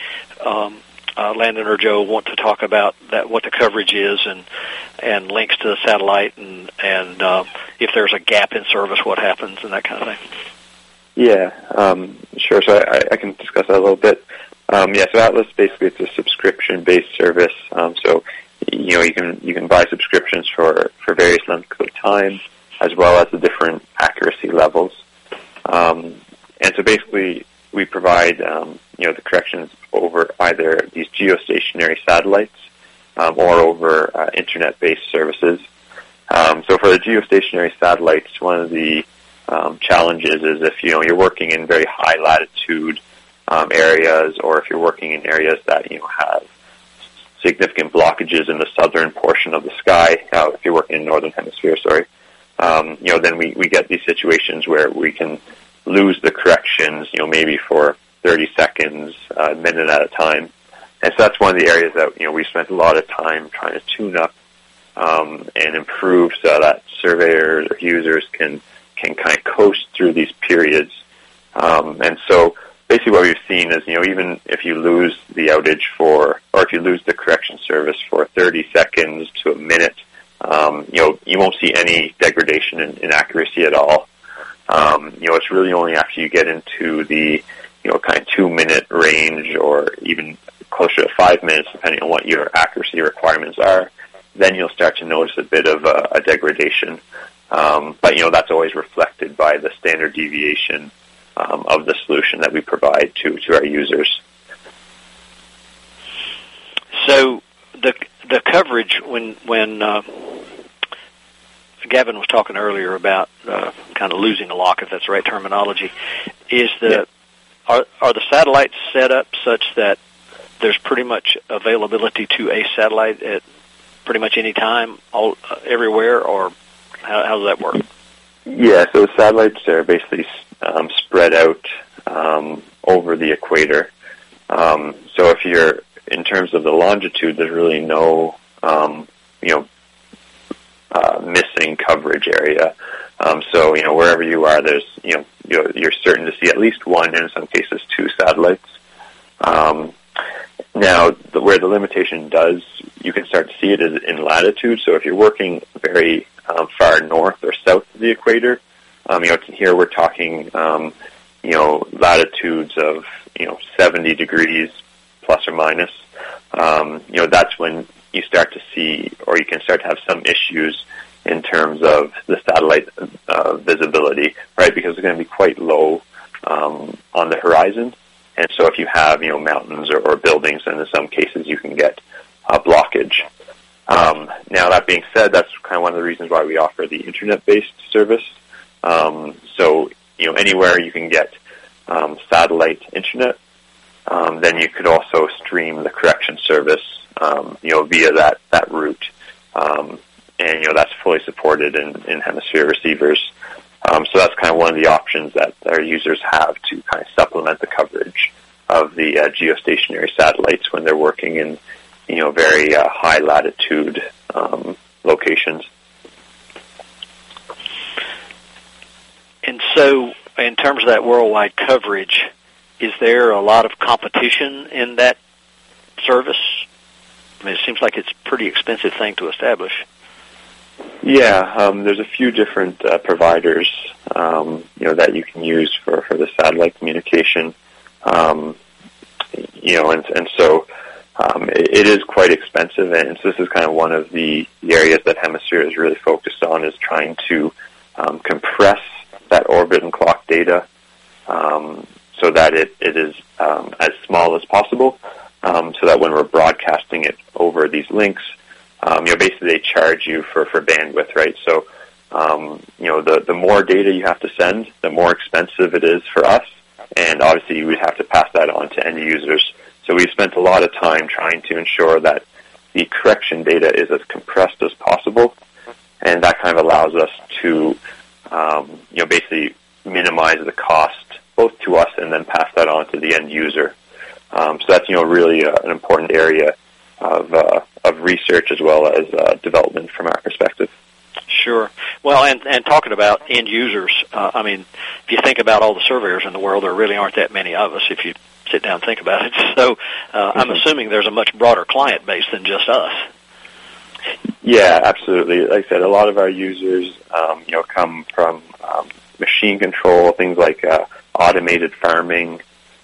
um, uh, Landon or Joe want to talk about that what the coverage is and and links to the satellite and and uh, if there's a gap in service, what happens and that kind of thing. Yeah, um, sure. So I, I can discuss that a little bit. Um, yeah, so Atlas basically it's a subscription-based service. Um, so you know you can you can buy subscriptions for for various lengths of time, as well as the different accuracy levels. Um, and so basically, we provide um, you know the corrections over either these geostationary satellites um, or over uh, internet-based services. So for the geostationary satellites, one of the um, challenges is if you know you're working in very high latitude um, areas, or if you're working in areas that you know have significant blockages in the southern portion of the sky. Uh, if you're working in northern hemisphere, sorry, um, you know then we we get these situations where we can lose the corrections, you know, maybe for 30 seconds, uh, a minute at a time. And so that's one of the areas that you know we spent a lot of time trying to tune up um, and improve so that surveyors or users can can kind of coast through these periods. Um, and so basically what we've seen is, you know, even if you lose the outage for, or if you lose the correction service for 30 seconds to a minute, um, you know, you won't see any degradation in, in accuracy at all. Um, you know, it's really only after you get into the, you know, kind of two minute range or even closer to five minutes, depending on what your accuracy requirements are, then you'll start to notice a bit of a, a degradation. Um, but you know that's always reflected by the standard deviation um, of the solution that we provide to to our users. So the the coverage when when uh, Gavin was talking earlier about uh, kind of losing a lock, if that's the right terminology, is the yeah. are are the satellites set up such that there's pretty much availability to a satellite at pretty much any time, all uh, everywhere, or how, how does that work? Yeah, so the satellites are basically um, spread out um, over the equator. Um, so if you're in terms of the longitude, there's really no um, you know uh, missing coverage area. Um, so you know wherever you are, there's you know you're, you're certain to see at least one, and in some cases two satellites. Um, now, the, where the limitation does, you can start to see it is in latitude. So if you're working very um, far north or south of the equator, um, you know, here we're talking, um, you know, latitudes of, you know, 70 degrees plus or minus. Um, you know, that's when you start to see, or you can start to have some issues in terms of the satellite uh, visibility, right? Because it's going to be quite low um, on the horizon. And so if you have, you know, mountains or, or buildings, and in some cases you can get blockage. Um, now that being said, that's kind of one of the reasons why we offer the internet-based service. Um, so, you know, anywhere you can get um, satellite internet, um, then you could also stream the correction service, um, you know, via that, that route. Um, and, you know, that's fully supported in, in Hemisphere receivers. Um, so that's kind of one of the options that our users have to kind of supplement the coverage of the uh, geostationary satellites when they're working in, you know, very uh, high latitude um, locations. And so, in terms of that worldwide coverage, is there a lot of competition in that service? I mean, it seems like it's a pretty expensive thing to establish. Yeah, um, there's a few different uh, providers, um, you know, that you can use for, for the satellite communication. Um, you know, and and so um, it, it is quite expensive, and so this is kind of one of the, the areas that Hemisphere is really focused on is trying to um, compress that orbit and clock data um, so that it, it is as small as possible, so that when we're broadcasting it over these links, um, you know, basically they charge you for, for bandwidth, right? So, um, you know, the, the more data you have to send, the more expensive it is for us, and obviously you would have to pass that on to end users. So we've spent a lot of time trying to ensure that the correction data is as compressed as possible, and that kind of allows us to, um, you know, basically minimize the cost both to us and then pass that on to the end user. Um, so that's you know really uh, an important area of uh, of research as well as uh, development from our perspective. Sure. Well, and and talking about end users, uh, I mean, if you think about all the surveyors in the world, there really aren't that many of us. If you sit down and think about it, <laughs> so uh, I'm assuming there's a much broader client base than just us. Yeah, absolutely. Like I said, a lot of our users, um, you know, come from um, machine control, things like uh, automated farming,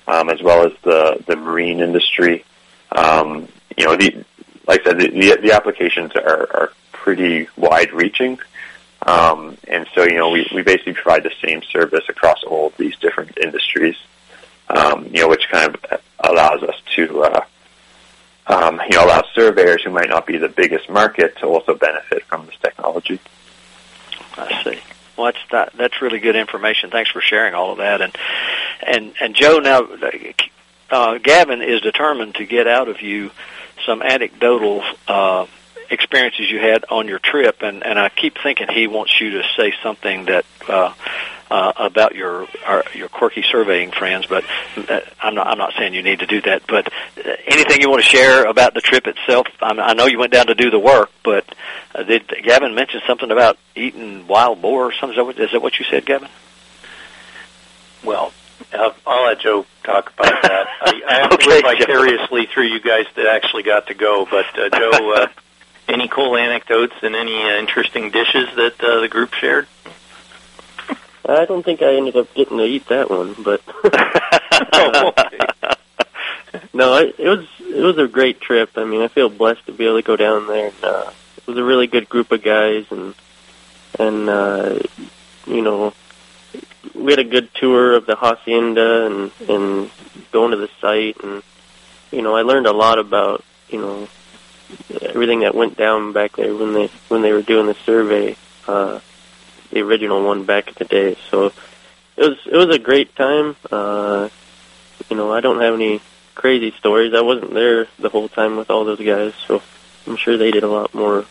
um, as well as the the marine industry. Um, you know, the like I said, the the, applications are, are pretty wide reaching. Um, and so, you know, we, we basically provide the same service across all of these different industries, um, you know, which kind of allows us to, uh, um, you know, allow surveyors who might not be the biggest market to also benefit from this technology. I see. Well, that's that, that's really good information. Thanks for sharing all of that. And and and Joe, now uh, Gavin is determined to get out of you some anecdotal uh, experiences you had on your trip, and and I keep thinking he wants you to say something that. Uh, uh, about your our, your quirky surveying friends, but uh, I'm not I'm not saying you need to do that. But uh, anything you want to share about the trip itself? I, I know you went down to do the work, but uh, did Gavin mention something about eating wild boar or something? Is that what, is that what you said, Gavin? Well, I'll, I'll let Joe talk about that. I, I have to live vicariously through you guys that actually got to go. But uh, Joe, uh, <laughs> any cool anecdotes and any uh, interesting dishes that uh, the group shared? I don't think I ended up getting to eat that one, but Oh, <laughs> okay. <laughs> no, it, it was it was a great trip. I mean, I feel blessed to be able to go down there. And, uh, it was a really good group of guys, and and uh, you know, we had a good tour of the hacienda and and going to the site, and you know, I learned a lot about you know everything that went down back there when they when they were doing the survey, uh, the original one back in the day. So it was it was a great time. Uh, you know, I don't have any crazy stories. I wasn't there the whole time with all those guys, so I'm sure they did a lot more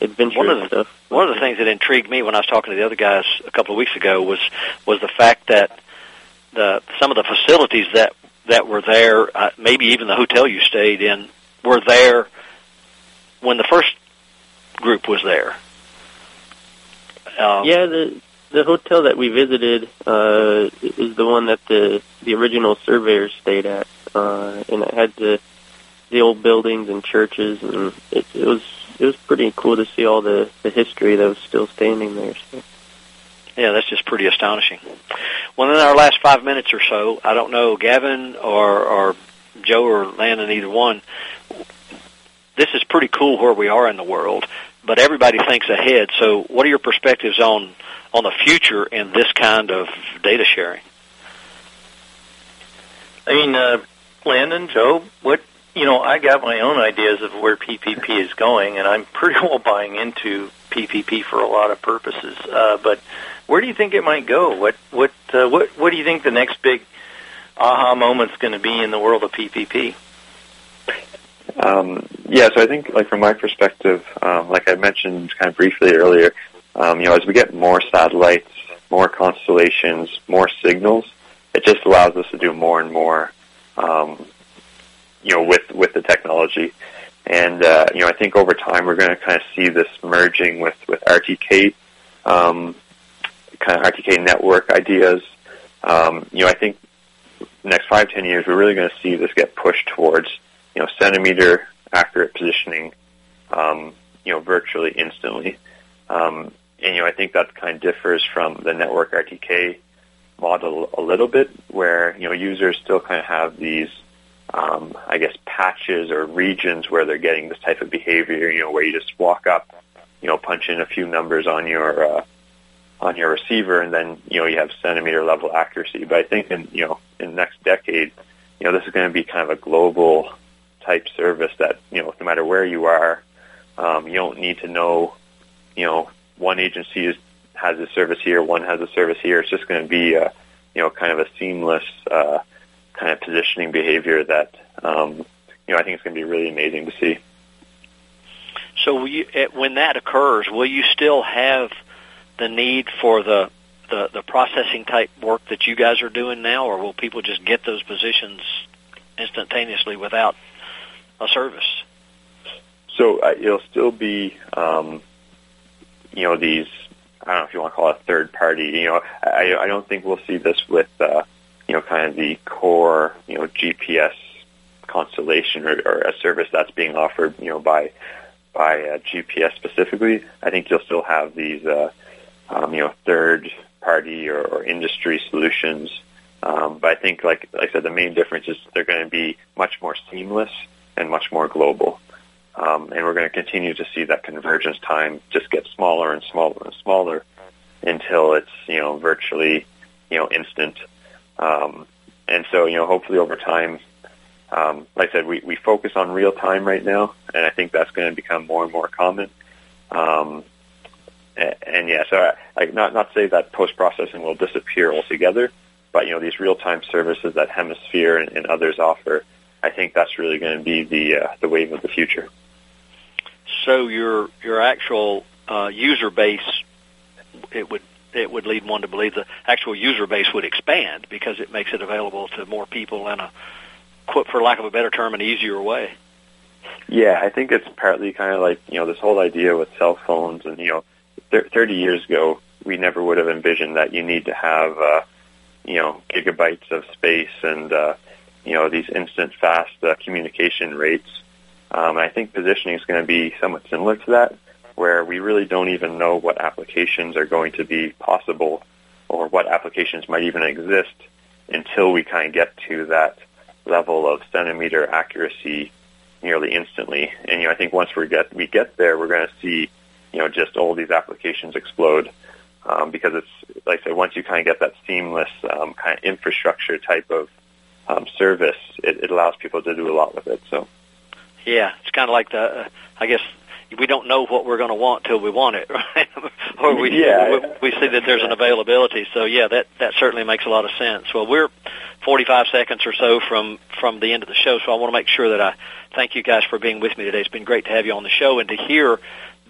adventurous One of the- stuff. One of the things that intrigued me when I was talking to the other guys a couple of weeks ago was was the fact that the some of the facilities that that were there, uh, maybe even the hotel you stayed in, were there when the first group was there. Um, yeah, the the hotel that we visited uh, is the one that the the original surveyors stayed at, uh, and it had the the old buildings and churches, and it, it was it was pretty cool to see all the the history that was still standing there. So. Yeah, that's just pretty astonishing. Well, in our last five minutes or so, I don't know, Gavin or, or Joe or Landon, either one, this is pretty cool where we are in the world, but everybody thinks ahead. So what are your perspectives on, on the future in this kind of data sharing? I mean, uh, Landon, Joe, what you know, I got my own ideas of where PPP is going, and I'm <laughs> pretty well buying into PPP for a lot of purposes. Uh, but where do you think it might go? What what uh, what what do you think the next big aha moment's going to be in the world of PPP? Um, yeah, so I think, like from my perspective, um, like I mentioned kind of briefly earlier, um, you know, as we get more satellites, more constellations, more signals, it just allows us to do more and more, um, you know, with with the technology. And uh, you know, I think over time we're going to kind of see this merging with with RTK, um, kind of RTK network ideas. Um, you know, I think next five ten years we're really going to see this get pushed towards you know, centimeter accurate positioning, um, you know, virtually instantly. Um, and, you know, I think that kind of differs from the network RTK model a little bit, where you know users still kind of have these, um, I guess, patches or regions where they're getting this type of behavior. You know, where you just walk up, you know, punch in a few numbers on your uh, on your receiver, and then you know you have centimeter level accuracy. But I think in you know in the next decade, you know this is going to be kind of a global type service that you know no matter where you are, um, you don't need to know, you know, one agency is, has a service here, one has a service here. It's just going to be a you know kind of a seamless uh, kind of positioning behavior that um, you know I think it's going to be really amazing to see. So will you, when that occurs, will you still have the need for the, the the processing type work that you guys are doing now, or will people just get those positions instantaneously without a service? So uh, it'll still be, um, you know, these. I don't know if you want to call it third party. You know, I, I don't think we'll see this with, uh, you know, kind of the core, you know, GPS constellation or, or a service that's being offered, you know, by by uh, GPS specifically. I think you'll still have these, uh, um, you know, third party or, or industry solutions. Um, but I think, like, like I said, the main difference is they're going to be much more seamless and much more global. Um, and we're going to continue to see that convergence time just get smaller and smaller and smaller until it's you know virtually you know instant. Um, and so you know hopefully over time, um, like I said, we, we focus on real time right now, and I think that's going to become more and more common. Um, and, and yeah, so I, I not not say that post processing will disappear altogether, but you know these real time services that Hemisphere and, and others offer, I think that's really going to be the uh, the wave of the future so your your actual uh, user base it would it would lead one to believe the actual user base would expand because it makes it available to more people in a for lack of a better term an easier way. Yeah i think it's partly kind of like you know this whole idea with cell phones and you know 30 years ago we never would have envisioned that you need to have uh, you know gigabytes of space and uh, you know these instant fast uh, communication rates. Um, I think positioning is going to be somewhat similar to that, where we really don't even know what applications are going to be possible or what applications might even exist until we kind of get to that level of centimeter accuracy nearly instantly. And you know, I think once we get we get there, we're going to see you know just all these applications explode um, because it's like I said, once you kind of get that seamless um, kind of infrastructure type of um, service, it, it allows people to do a lot with it. So. Yeah, it's kind of like the. Uh, I guess we don't know what we're going to want till we want it, <laughs> right? or we yeah. we, we see that there's an availability. So yeah, that that certainly makes a lot of sense. Well, we're 45 seconds or so from from the end of the show, so I want to make sure that I thank you guys for being with me today. It's been great to have you on the show and to hear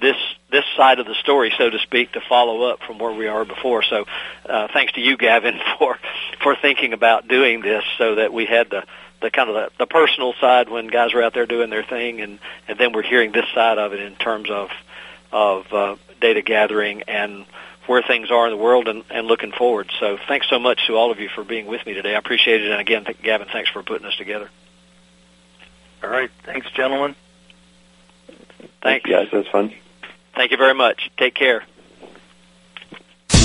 this this side of the story, so to speak, to follow up from where we are before. So, uh, thanks to you, Gavin, <laughs> for for thinking about doing this, so that we had the the kind of the, the personal side when guys are out there doing their thing, and and then we're hearing this side of it in terms of of uh, data gathering and where things are in the world and, and looking forward. So thanks so much to all of you for being with me today. I appreciate it. And again, th- Gavin, thanks for putting us together. All right. Thanks, gentlemen. Thanks. guys. That's fun. Thank you very much. Take care.